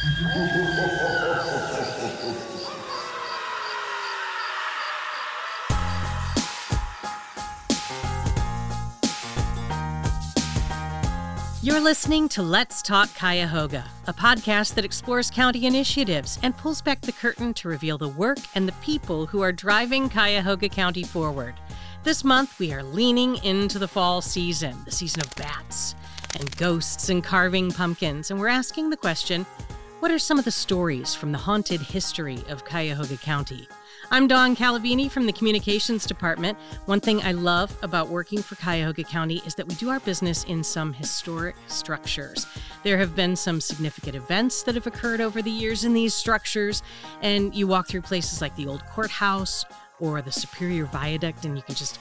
You're listening to Let's Talk Cuyahoga, a podcast that explores county initiatives and pulls back the curtain to reveal the work and the people who are driving Cuyahoga County forward. This month, we are leaning into the fall season, the season of bats and ghosts and carving pumpkins, and we're asking the question what are some of the stories from the haunted history of Cuyahoga County? I'm Dawn Calavini from the Communications Department. One thing I love about working for Cuyahoga County is that we do our business in some historic structures. There have been some significant events that have occurred over the years in these structures, and you walk through places like the old courthouse or the Superior Viaduct, and you can just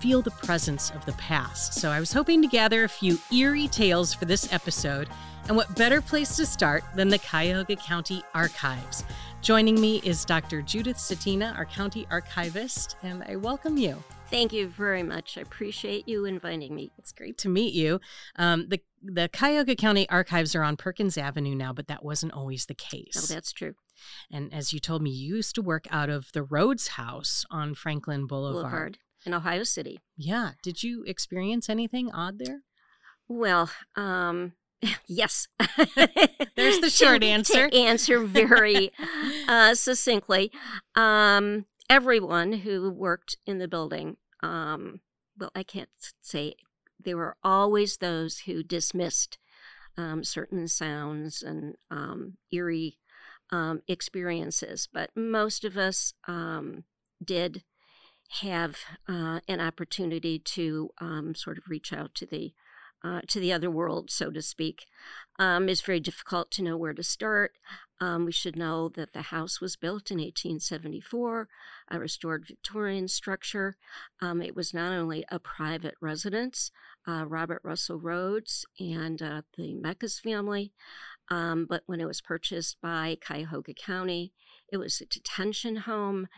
feel the presence of the past. So I was hoping to gather a few eerie tales for this episode. And what better place to start than the Cuyahoga County Archives? Joining me is Dr. Judith Cetina, our county archivist, and I welcome you. Thank you very much. I appreciate you inviting me. It's great to meet you. Um, the the Cuyahoga County Archives are on Perkins Avenue now, but that wasn't always the case. Oh, that's true. And as you told me, you used to work out of the Rhodes House on Franklin Boulevard. Boulevard in Ohio City. Yeah. Did you experience anything odd there? Well, um, yes. There's the short answer. To answer very uh, succinctly, um, everyone who worked in the building, um, well, I can't say there were always those who dismissed um, certain sounds and um, eerie um, experiences, but most of us um, did have uh, an opportunity to um, sort of reach out to the uh, to the other world, so to speak. Um, it's very difficult to know where to start. Um, we should know that the house was built in 1874, a restored Victorian structure. Um, it was not only a private residence, uh, Robert Russell Rhodes and uh, the Meckes family, um, but when it was purchased by Cuyahoga County, it was a detention home.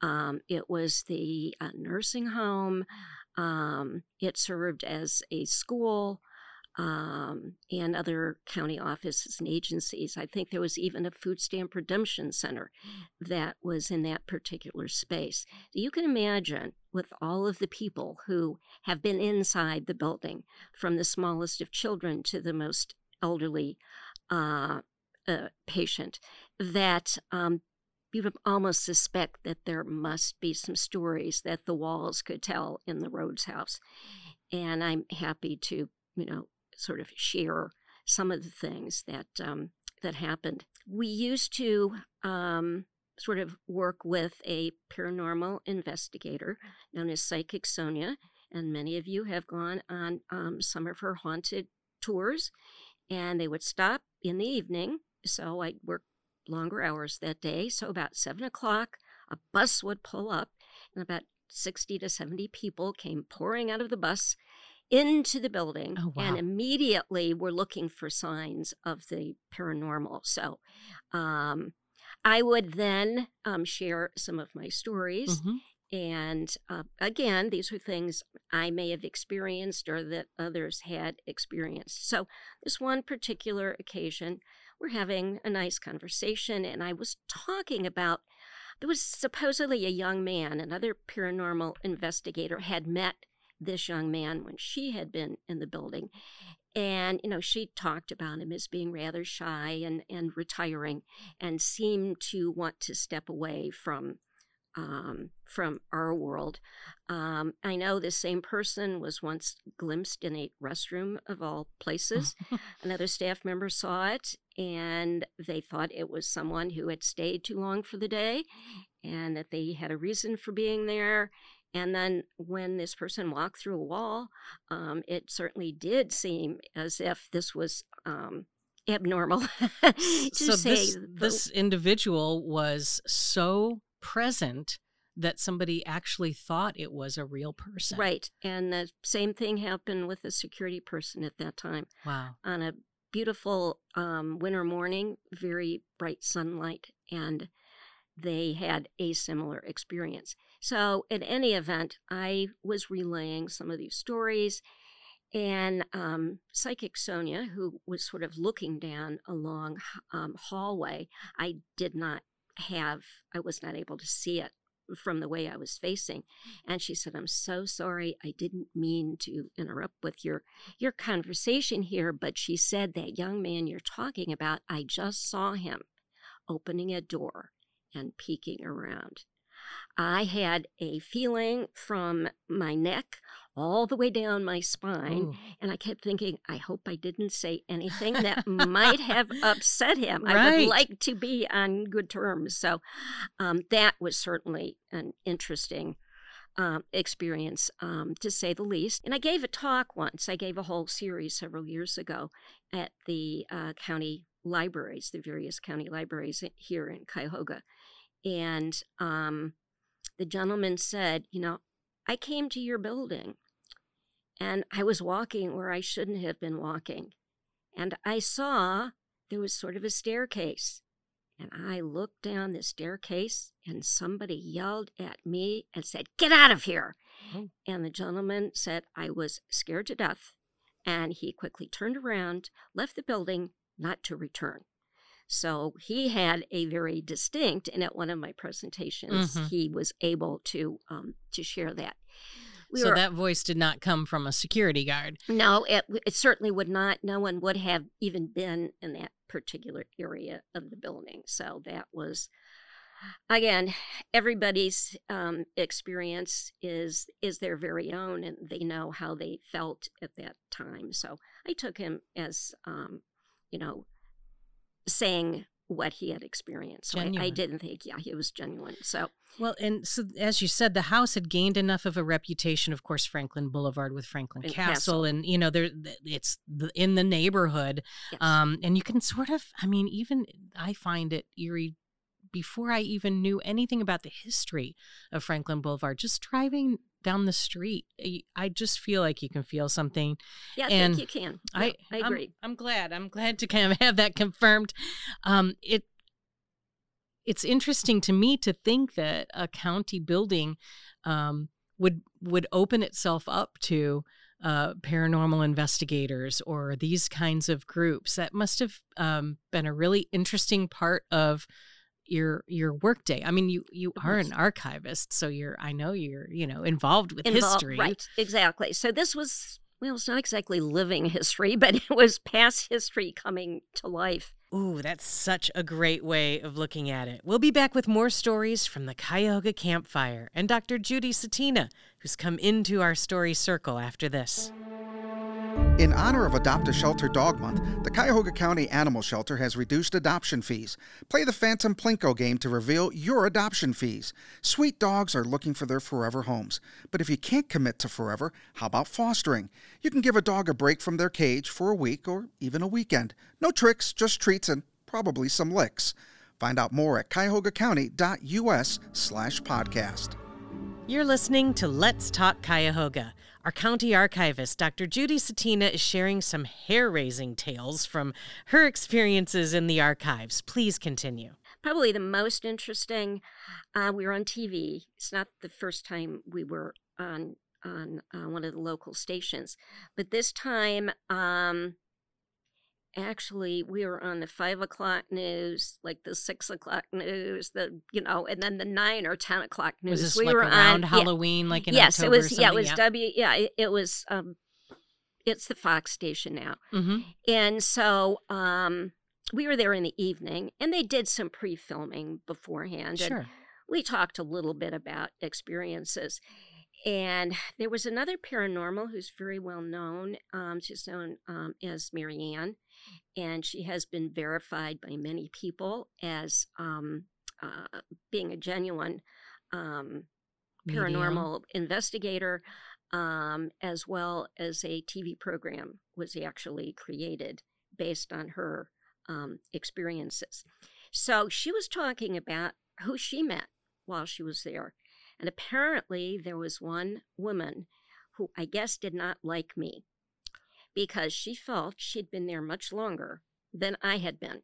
Um, it was the uh, nursing home. Um, it served as a school um, and other county offices and agencies. I think there was even a food stamp redemption center that was in that particular space. You can imagine with all of the people who have been inside the building, from the smallest of children to the most elderly uh, uh, patient, that um, you would almost suspect that there must be some stories that the walls could tell in the Rhodes house. And I'm happy to, you know, sort of share some of the things that um, that happened. We used to um, sort of work with a paranormal investigator known as Psychic Sonia, and many of you have gone on um, some of her haunted tours. And they would stop in the evening, so I'd work longer hours that day. So about seven o'clock, a bus would pull up, and about 60 to 70 people came pouring out of the bus into the building oh, wow. and immediately were looking for signs of the paranormal. So um, I would then um, share some of my stories. Mm-hmm. And uh, again, these were things I may have experienced or that others had experienced. So, this one particular occasion, we're having a nice conversation, and I was talking about there was supposedly a young man, another paranormal investigator had met this young man when she had been in the building. And, you know, she talked about him as being rather shy and, and retiring and seemed to want to step away from um, from our world. Um, I know this same person was once glimpsed in a restroom of all places. Another staff member saw it and they thought it was someone who had stayed too long for the day and that they had a reason for being there. And then when this person walked through a wall, um, it certainly did seem as if this was um, abnormal. so this, this individual was so present that somebody actually thought it was a real person. Right. And the same thing happened with a security person at that time. Wow. On a beautiful um, winter morning, very bright sunlight, and they had a similar experience. So, in any event, I was relaying some of these stories, And um, Psychic Sonia, who was sort of looking down a long um, hallway, I did not have, I was not able to see it from the way I was facing. And she said, I'm so sorry. I didn't mean to interrupt with your your conversation here, but she said that young man you're talking about, I just saw him opening a door and peeking around. I had a feeling from my neck all the way down my spine. Ooh. And I kept thinking, I hope I didn't say anything that might have upset him. Right. I would like to be on good terms. So um, that was certainly an interesting. Um, experience, um, to say the least. And I gave a talk once. I gave a whole series several years ago at the uh, county libraries, the various county libraries here in Cuyahoga. And um, the gentleman said, You know, I came to your building and I was walking where I shouldn't have been walking. And I saw there was sort of a staircase. And I looked down the staircase, and somebody yelled at me and said, Get out of here. Oh. And the gentleman said, I was scared to death. And he quickly turned around, left the building, not to return. So he had a very distinct, and at one of my presentations, mm-hmm. he was able to um, to share that. We so were, that voice did not come from a security guard. No, it, it certainly would not. No one would have even been in that particular area of the building. So that was, again, everybody's um, experience is is their very own, and they know how they felt at that time. So I took him as, um, you know, saying what he had experienced. So I, I, didn't think, yeah, he was genuine. So well, and so as you said, the house had gained enough of a reputation. Of course, Franklin Boulevard with Franklin Castle, Castle, and you know, there it's in the neighborhood, yes. um, and you can sort of, I mean, even I find it eerie. Before I even knew anything about the history of Franklin Boulevard, just driving down the street, I just feel like you can feel something. Yeah, I and think you can. I, I agree. I'm, I'm, glad. I'm glad to kind of have that confirmed. Um, it it's interesting to me to think that a county building um, would would open itself up to uh, paranormal investigators or these kinds of groups. That must have um, been a really interesting part of your your workday. I mean, you you are an archivist, so you're I know you're you know involved with Involved, history, right? Exactly. So this was well, it's not exactly living history, but it was past history coming to life. Ooh, that's such a great way of looking at it. We'll be back with more stories from the Cuyahoga Campfire and Dr. Judy Cetina, who's come into our story circle after this. In honor of Adopt a Shelter Dog Month, the Cuyahoga County Animal Shelter has reduced adoption fees. Play the Phantom Plinko game to reveal your adoption fees. Sweet dogs are looking for their forever homes. But if you can't commit to forever, how about fostering? You can give a dog a break from their cage for a week or even a weekend. No tricks, just treats and probably some licks. Find out more at cuyahogacounty.us slash podcast. You're listening to Let's Talk Cuyahoga. Our county archivist, Dr. Judy Cetina, is sharing some hair raising tales from her experiences in the archives. Please continue. Probably the most interesting, uh, we were on TV. It's not the first time we were on on uh, one of the local stations, but this time um, actually we were on the five o'clock news, like the six o'clock news, the you know, and then the nine or ten o'clock news. Was this we like were around on, Halloween, yeah, like in yes, October it was. yeah, it was yeah. W. Yeah, it, it, was. Um, it's the Fox station now, mm-hmm. and so um, we were there in the evening, and they did some pre-filming beforehand. Sure. And we talked a little bit about experiences. And there was another paranormal who's very well known. Um, she's known um, as Marianne, and she has been verified by many people as um, uh, being a genuine um, paranormal investigator, um, as well as a TV program was actually created based on her um, experiences. So she was talking about who she met while she was there. And apparently, there was one woman who I guess did not like me because she felt she'd been there much longer than I had been.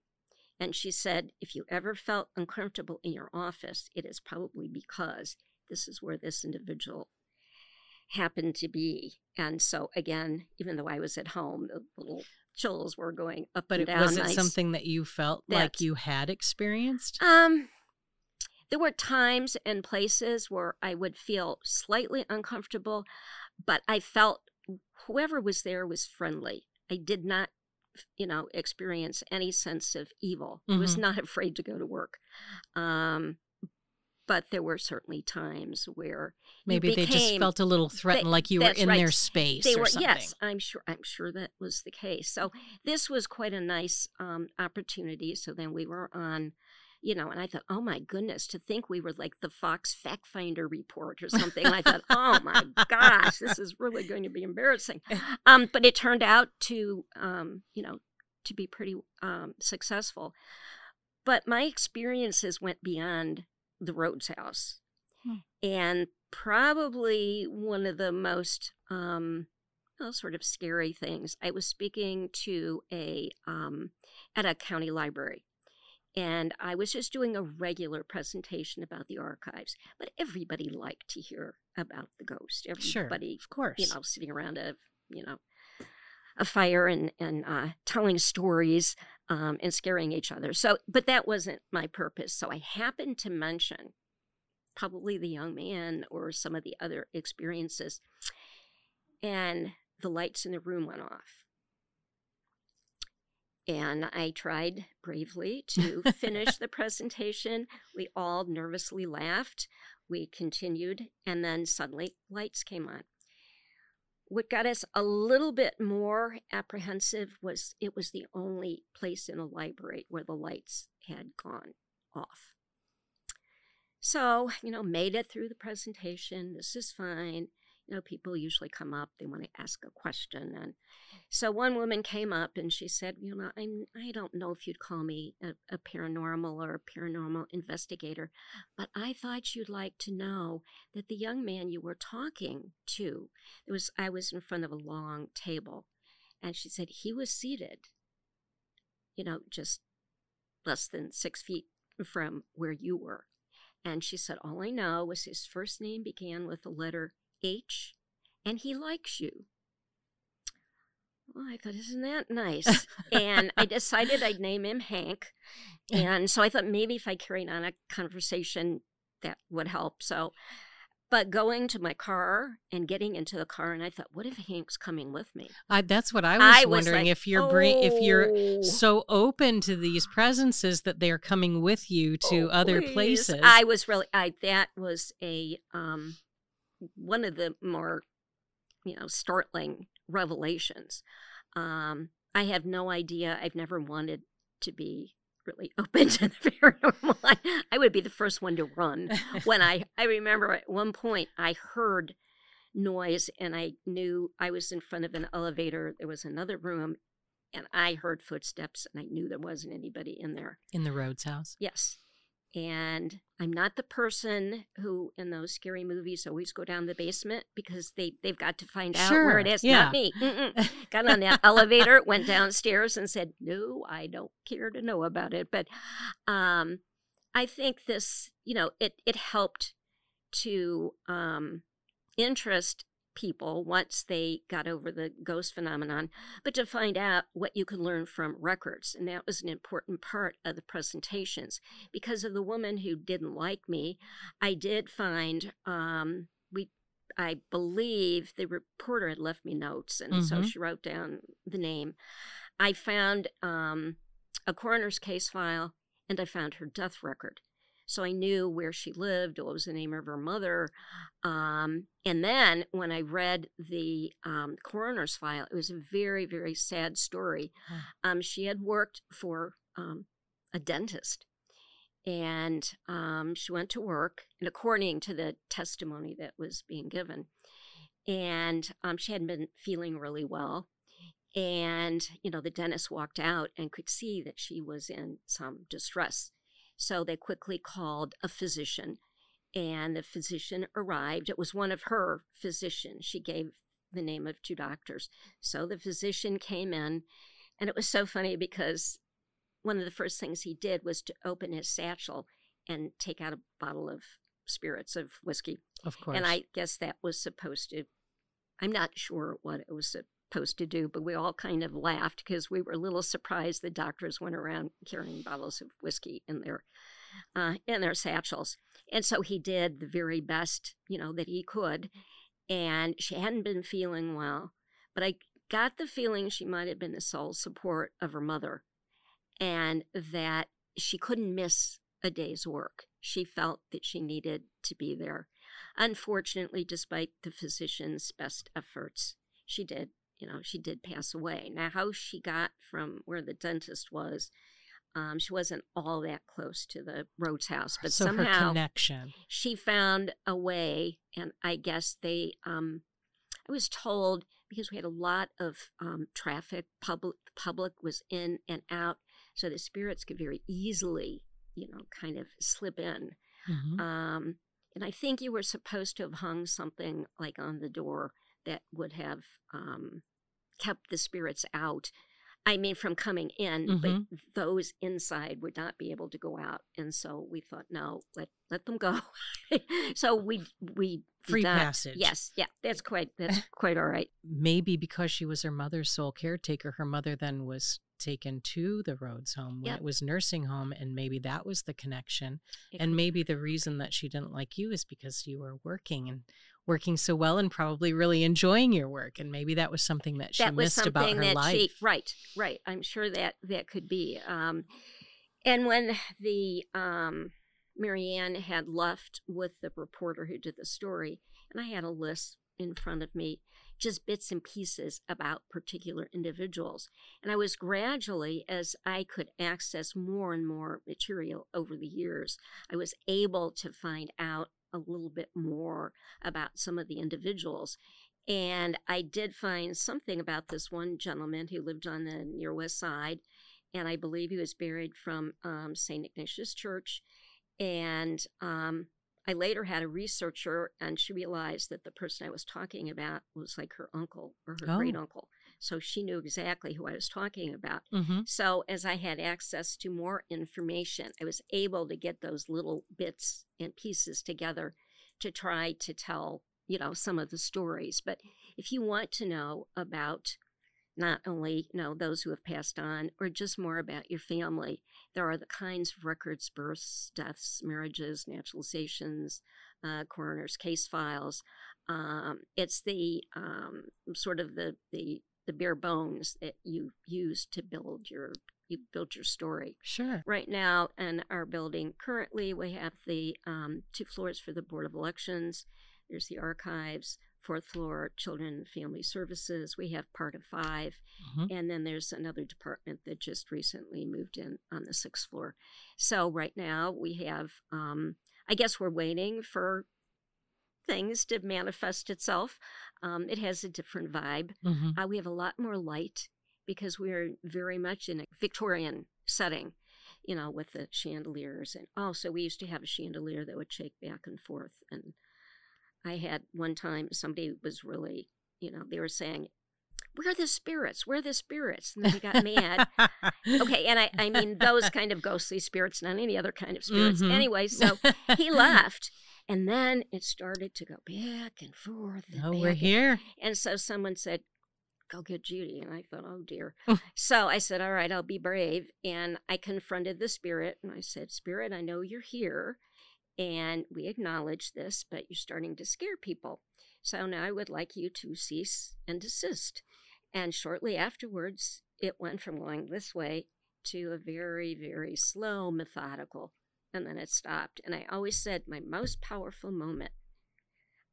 And she said, if you ever felt uncomfortable in your office, it is probably because this is where this individual happened to be. And so again, even though I was at home, the little chills were going up but and down. was it something that you felt like you had experienced? Um, there were times and places where I would feel slightly uncomfortable, but I felt whoever was there was friendly. I did not, you know, experience any sense of evil. I was Mhm. not afraid to go to work. Um, but there were certainly times where Maybe they just felt a little threatened, like you were in right. their space they were something. yes i'm sure i'm sure that was the case so this was quite a nice um, opportunity so then we were on you know and i thought oh my goodness to think we were like the fox fact finder report or something and i thought oh my gosh this is really going to be embarrassing um, but it turned out to um, you know to be pretty um, successful but my experiences went beyond the rhodes house Hmm. and probably one of the most um, well, sort of scary things. I was speaking to a um, at a county library, and I was just doing a regular presentation about the archives. But everybody liked to hear about the ghost. Sure, Everybody, of course. you know, sitting around a you know a fire and and uh, telling stories um, and scaring each other. So, but that wasn't my purpose. So I happened to mention probably the young man or some of the other experiences, and the lights in the room went off. And I tried bravely to finish the presentation. We all nervously laughed. We continued, and then suddenly lights came on what got us a little bit more apprehensive was it was the only place in the library where the lights had gone off. So, you know, made it through the presentation. This is fine. You know, people usually come up, they want to ask a question. And so one woman came up and she said, You know, I'm, I don't know if you'd call me a, a paranormal or a paranormal investigator, but I thought you'd like to know that the young man you were talking to it was I was in front of a long table, and she said he was seated, you know, just less than six feet from where you were. And she said, All I know was his first name began with the letter H, and he likes you. Well, I thought, isn't that nice? and I decided I'd name him Hank. And so I thought maybe if I carried on a conversation, that would help. So, but going to my car and getting into the car, and I thought, what if Hank's coming with me? I, that's what I was I was wondering like, if you're bring, if you're "Oh." so open to these presences that they're coming with you to Oh, other please. places. I was really I that was a um one of the more you know startling revelations. Um I have no idea. I've never wanted to be really open to the paranormal. I, I would be the first one to run when I I remember at one point I heard noise and I knew I was in front of an elevator. There was another room and I heard footsteps and I knew there wasn't anybody in there. in the Rhodes house. Yes. And I'm not the person who in those scary movies always go down the basement because they, they've got to find out where it is. Yeah. Not me. Mm-mm. Got on that elevator, went downstairs and said, No, I don't care to know about it. But um, I think this, you know, it, it helped to um, interest people once they got over the ghost phenomenon, but to find out what you could learn from records. And that was an important part of the presentations. Because of the woman who didn't like me, I did find um, we. I believe the reporter had left me notes, and so Mhm. she wrote down the name. I found um, a coroner's case file, and I found her death record. So I knew where she lived, what was the name of her mother. Um, and then when I read the um, coroner's file, it was a very, very sad story. Um, she had worked for um, a dentist and um, she went to work, and according to the testimony that was being given, and um, she hadn't been feeling really well. And, you know, the dentist walked out and could see that she was in some distress. So they quickly called a physician, and the physician arrived. It was one of her physicians. She gave the name of two doctors. So the physician came in, and it was so funny because one of the first things he did was to open his satchel and take out a bottle of spirits of whiskey. Of course. And I guess that was supposed to I'm not sure what it was supposed to do, but we all kind of laughed because we were a little surprised the doctors went around carrying bottles of whiskey in their uh, in their satchels. And so he did the very best, you know, that he could. And she hadn't been feeling well, but I got the feeling she might have been the sole support of her mother and that she couldn't miss a day's work. She felt that she needed to be there. Unfortunately, despite the physician's best efforts, she did, you know, she did pass away. Now, how she got from where the dentist was um, she wasn't all that close to the Rhodes house, but so somehow connection. she found a way. And I guess they, um, I was told because we had a lot of um, traffic, public, the public was in and out, so the spirits could very easily, you know, kind of slip in. Mm-hmm. Um, and I think you were supposed to have hung something like on the door that would have um, kept the spirits out I mean, from coming in, mm-hmm. but those inside would not be able to go out, and so we thought, no, let let them go. so we we free not, passage. Yes, yeah, that's quite that's quite all right. Maybe because she was her mother's sole caretaker, her mother then was taken to the Rhodes home when Yep. it was nursing home, and maybe that was the connection. It and maybe the reason that she didn't like you is because you were working and working so well and probably really enjoying your work, and maybe that was something that she that missed about her that life. she right right. I'm sure that that could be. Um, and when the um, Marianne had left with the reporter who did the story, and I had a list in front of me, just bits and pieces about particular individuals. And I was gradually, as I could access more and more material over the years, I was able to find out a little bit more about some of the individuals. And I did find something about this one gentleman who lived on the near west side. And I believe he was buried from um, St. Ignatius Church. And um, I later had a researcher, and she realized that the person I was talking about was like her uncle or her Oh. great uncle. So she knew exactly who I was talking about. Mm-hmm. So, as I had access to more information, I was able to get those little bits and pieces together to try to tell, you know, some of the stories. But if you want to know about not only, you know, those who have passed on or just more about your family, there are the kinds of records, births, deaths, marriages, naturalizations, uh, coroner's case files. Um, it's the um, sort of the, the the bare bones that you use to build your you build your story. Sure. Right now, in our building, currently we have the um, two floors for the Board of Elections. There's the archives, fourth floor, Children and Family Services. We have part of 5 Mhm. and then there's another department that just recently moved in on the sixth floor. So right now we have, um, I guess we're waiting for things to manifest itself. Um, it has a different vibe. Mm-hmm. Uh, we have a lot more light because we're very much in a Victorian setting, you know, with the chandeliers. And also, we used to have a chandelier that would shake back and forth. And I had one time somebody was really, you know, they were saying, Where are the spirits? Where are the spirits? And then they got mad. Okay, and I, I mean those kind of ghostly spirits, not any other kind of spirits. Mhm. Anyway, so he left. And then it started to go back and forth. And Oh, we're and here. and so someone said, Go get Judy. And I thought, Oh dear. So I said, All right, I'll be brave. And I confronted the spirit and I said, Spirit, I know you're here. And we acknowledge this, but you're starting to scare people. So now I would like you to cease and desist. And shortly afterwards, it went from going this way to a very, very slow, methodical, and then it stopped. And I always said, my most powerful moment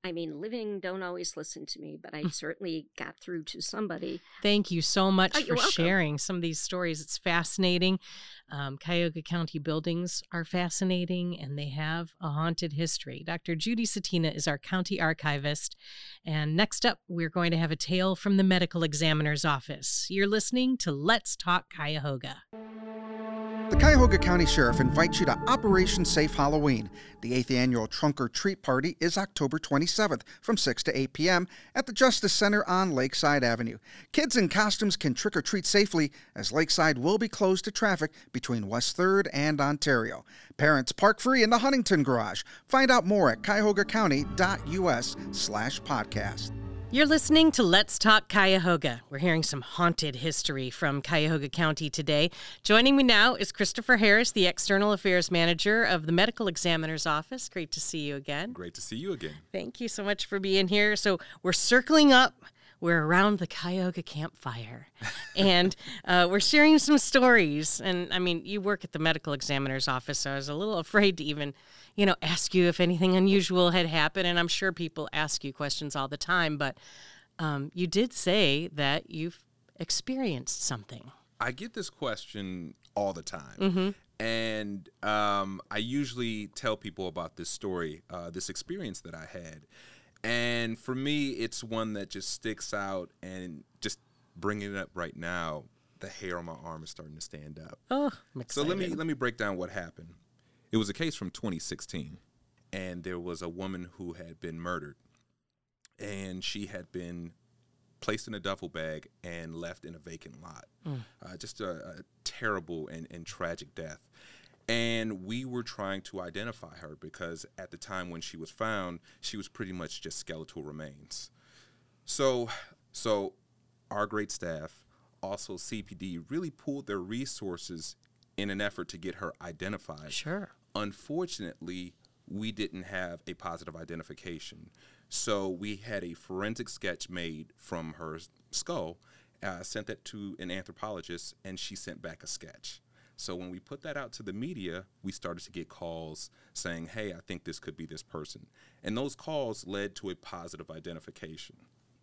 I mean, living don't always listen to me, but I certainly got through to somebody. Thank you so much Oh, for sharing some of these stories. It's fascinating. Um, Cuyahoga County buildings are fascinating and they have a haunted history. Dr. Judy Cetina is our county archivist. And next up, we're going to have a tale from the medical examiner's office. You're listening to Let's Talk Cuyahoga. The Cuyahoga County Sheriff invites you to Operation Safe Halloween. The eighth annual Trunk or Treat Party is October 27th from 6 to 8 p.m. at the Justice Center on Lakeside Avenue. Kids in costumes can trick or treat safely as Lakeside will be closed to traffic between West 3rd and Ontario. Parents park free in the Huntington Garage. Find out more at cuyahogacounty.us slash podcast. You're listening to Let's Talk Cuyahoga. We're hearing some haunted history from Cuyahoga County today. Joining me now is Christopher Harris, the External Affairs Manager of the Medical Examiner's Office. Great to see you again. Great to see you again. Thank you so much for being here. So, we're circling up we're around the Cuyahoga campfire and uh, we're sharing some stories. And I mean, you work at the medical examiner's office, so I was a little afraid to even, you know, ask you if anything unusual had happened. And I'm sure people ask you questions all the time, but um, you did say that you've experienced something. I get this question all the time. Mm-hmm. And um, I usually tell people about this story, uh, this experience that I had. And for me, it's one that just sticks out and just bringing it up right now, the hair on my arm is starting to stand up. Oh, so let me let me break down what happened. It was a case from 2016, and there was a woman who had been murdered, and she had been placed in a duffel bag and left in a vacant lot. Mm. Uh, just a, a terrible and, and tragic death. And we were trying to identify her because at the time when she was found, she was pretty much just skeletal remains. So, so our great staff, also CPD, really pulled their resources in an effort to get her identified. Sure. Unfortunately, we didn't have a positive identification. So we had a forensic sketch made from her skull, uh, sent that to an anthropologist, and she sent back a sketch. So when we put that out to the media, we started to get calls saying, "Hey, I think this could be this person," and those calls led to a positive identification.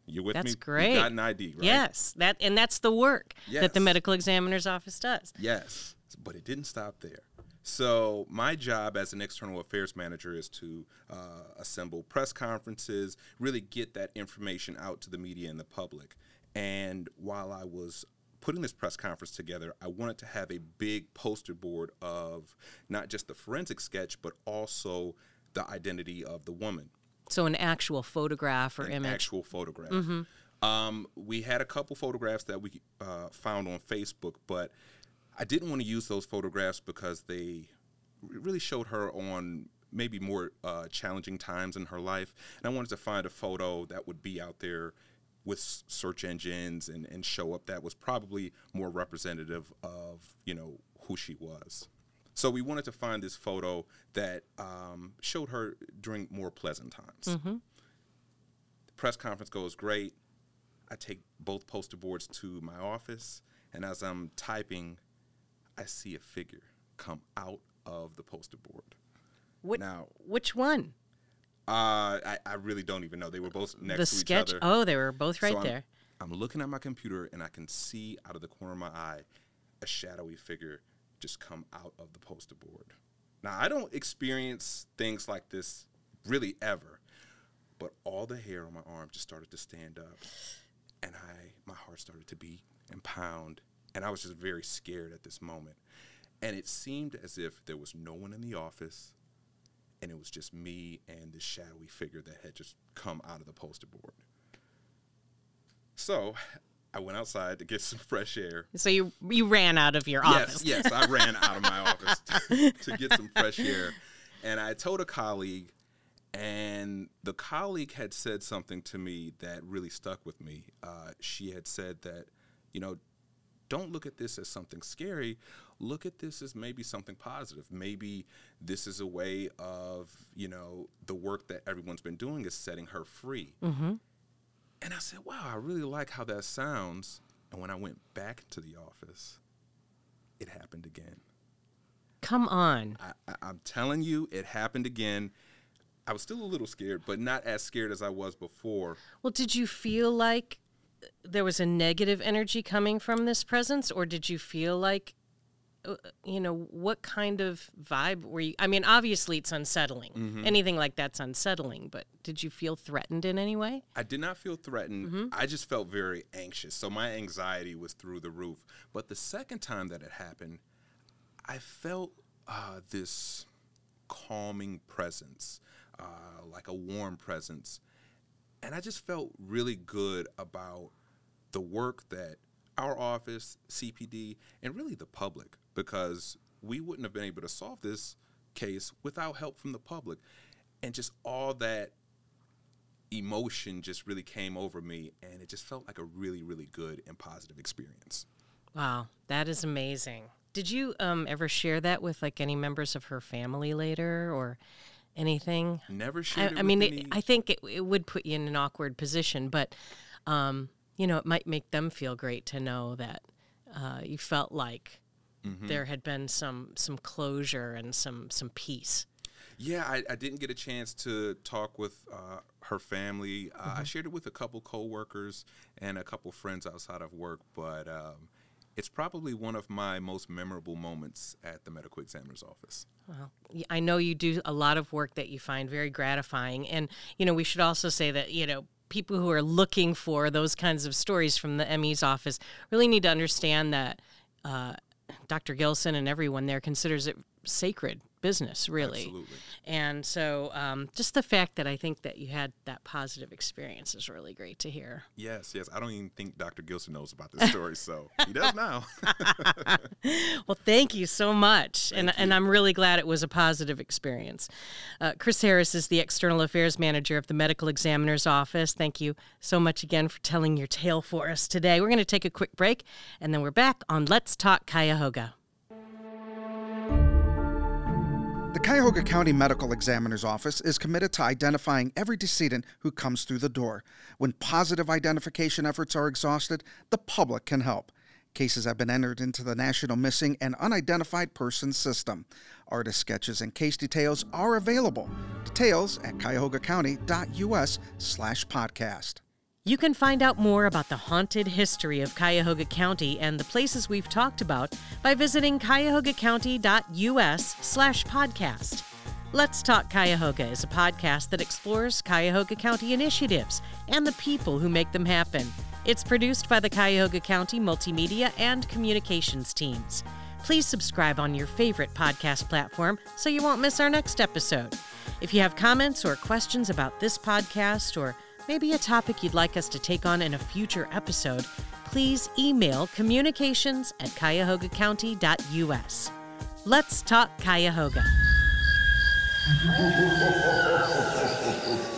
You with that's me? That's great. You got an ID, right? Yes, that and that's the work yes. that the medical examiner's office does. Yes, but it didn't stop there. So my job as an external affairs manager is to uh, assemble press conferences, really get that information out to the media and the public. And while I was putting this press conference together, I wanted to have a big poster board of not just the forensic sketch, but also the identity of the woman. So an actual photograph or image. an image. Actual photograph. Mm-hmm. Um, we had a couple photographs that we uh, found on Facebook, but I didn't want to use those photographs because they really showed her on maybe more uh, challenging times in her life, and I wanted to find a photo that would be out there with search engines and, and show up that was probably more representative of you know who she was. So we wanted to find this photo that um, showed her during more pleasant times. Mm-hmm. The press conference goes great. I take both poster boards to my office, and as I'm typing, I see a figure come out of the poster board. What, now, which one? Uh, I, I really don't even know. They were both next the to sketch? each other. The sketch. Oh, they were both right so I'm, there. I'm looking at my computer and I can see out of the corner of my eye a shadowy figure just come out of the poster board. Now, I don't experience things like this really ever, but all the hair on my arm just started to stand up and I my heart started to beat and pound and I was just very scared at this moment. And it seemed as if there was no one in the office and it was just me and this shadowy figure that had just come out of the poster board. So I went outside to get some fresh air. So you you ran out of your office. Yes, yes, I ran out of my office to, to get some fresh air, and I told a colleague, and the colleague had said something to me that really stuck with me. Uh, she had said that, you know, don't look at this as something scary. Look at this as maybe something positive. Maybe this is a way of, you know, the work that everyone's been doing is setting her free. Mm-hmm. And I said, wow, I really like how that sounds. And when I went back to the office, it happened again. Come on. I, I, I'm telling you, it happened again. I was still a little scared, but not as scared as I was before. Well, did you feel like there was a negative energy coming from this presence, or did you feel like, uh, you know, what kind of vibe were you? I mean, obviously it's unsettling. Mm-hmm. Anything like that's unsettling, but did you feel threatened in any way? I did not feel threatened. Mm-hmm. I just felt very anxious. So my anxiety was through the roof. But the second time that it happened, I felt uh, this calming presence, uh, like a warm presence and I just felt really good about the work that our office, CPD, and really the public, because we wouldn't have been able to solve this case without help from the public. And just all that emotion just really came over me, and it just felt like a really, really good and positive experience. Wow, that is amazing. Did you um, ever share that with like any members of her family later or anything? Never I, shared. it I with mean, any- it, I think it, it would put you in an awkward position, but um, you know, it might make them feel great to know that uh, you felt like Mm-hmm. there had been some some closure and some some peace. Yeah, I, I didn't get a chance to talk with uh, her family. Uh, Mm-hmm. I shared it with a couple coworkers and a couple friends outside of work, but um, it's probably one of my most memorable moments at the medical examiner's office. Well, I know you do a lot of work that you find very gratifying, and you know we should also say that you know people who are looking for those kinds of stories from the ME's office really need to understand that uh, Dr. Gilson and everyone there considers it sacred business, really. Absolutely. And so, um, just the fact that I think that you had that positive experience is really great to hear. Yes, yes. I don't even think Dr. Gilson knows about this story, so he does now. Well, thank you so much. and, and I'm really glad it was a positive experience. Uh, Chris Harris is the External Affairs Manager of the Medical Examiner's Office. Thank you so much again for telling your tale for us today. We're going to take a quick break, and then we're back on Let's Talk Cuyahoga. The Cuyahoga County Medical Examiner's Office is committed to identifying every decedent who comes through the door. When positive identification efforts are exhausted, the public can help. Cases have been entered into the National Missing and Unidentified Persons System. Artist sketches and case details are available. Details at cuyahogacounty.us slash podcast. You can find out more about the haunted history of Cuyahoga County and the places we've talked about by visiting cuyahogacounty.us slash podcast. Let's Talk Cuyahoga is a podcast that explores Cuyahoga County initiatives and the people who make them happen. It's produced by the Cuyahoga County Multimedia and Communications teams. Please subscribe on your favorite podcast platform so you won't miss our next episode. If you have comments or questions about this podcast or maybe a topic you'd like us to take on in a future episode, please email communications at cuyahogacounty.us. Let's talk Cuyahoga.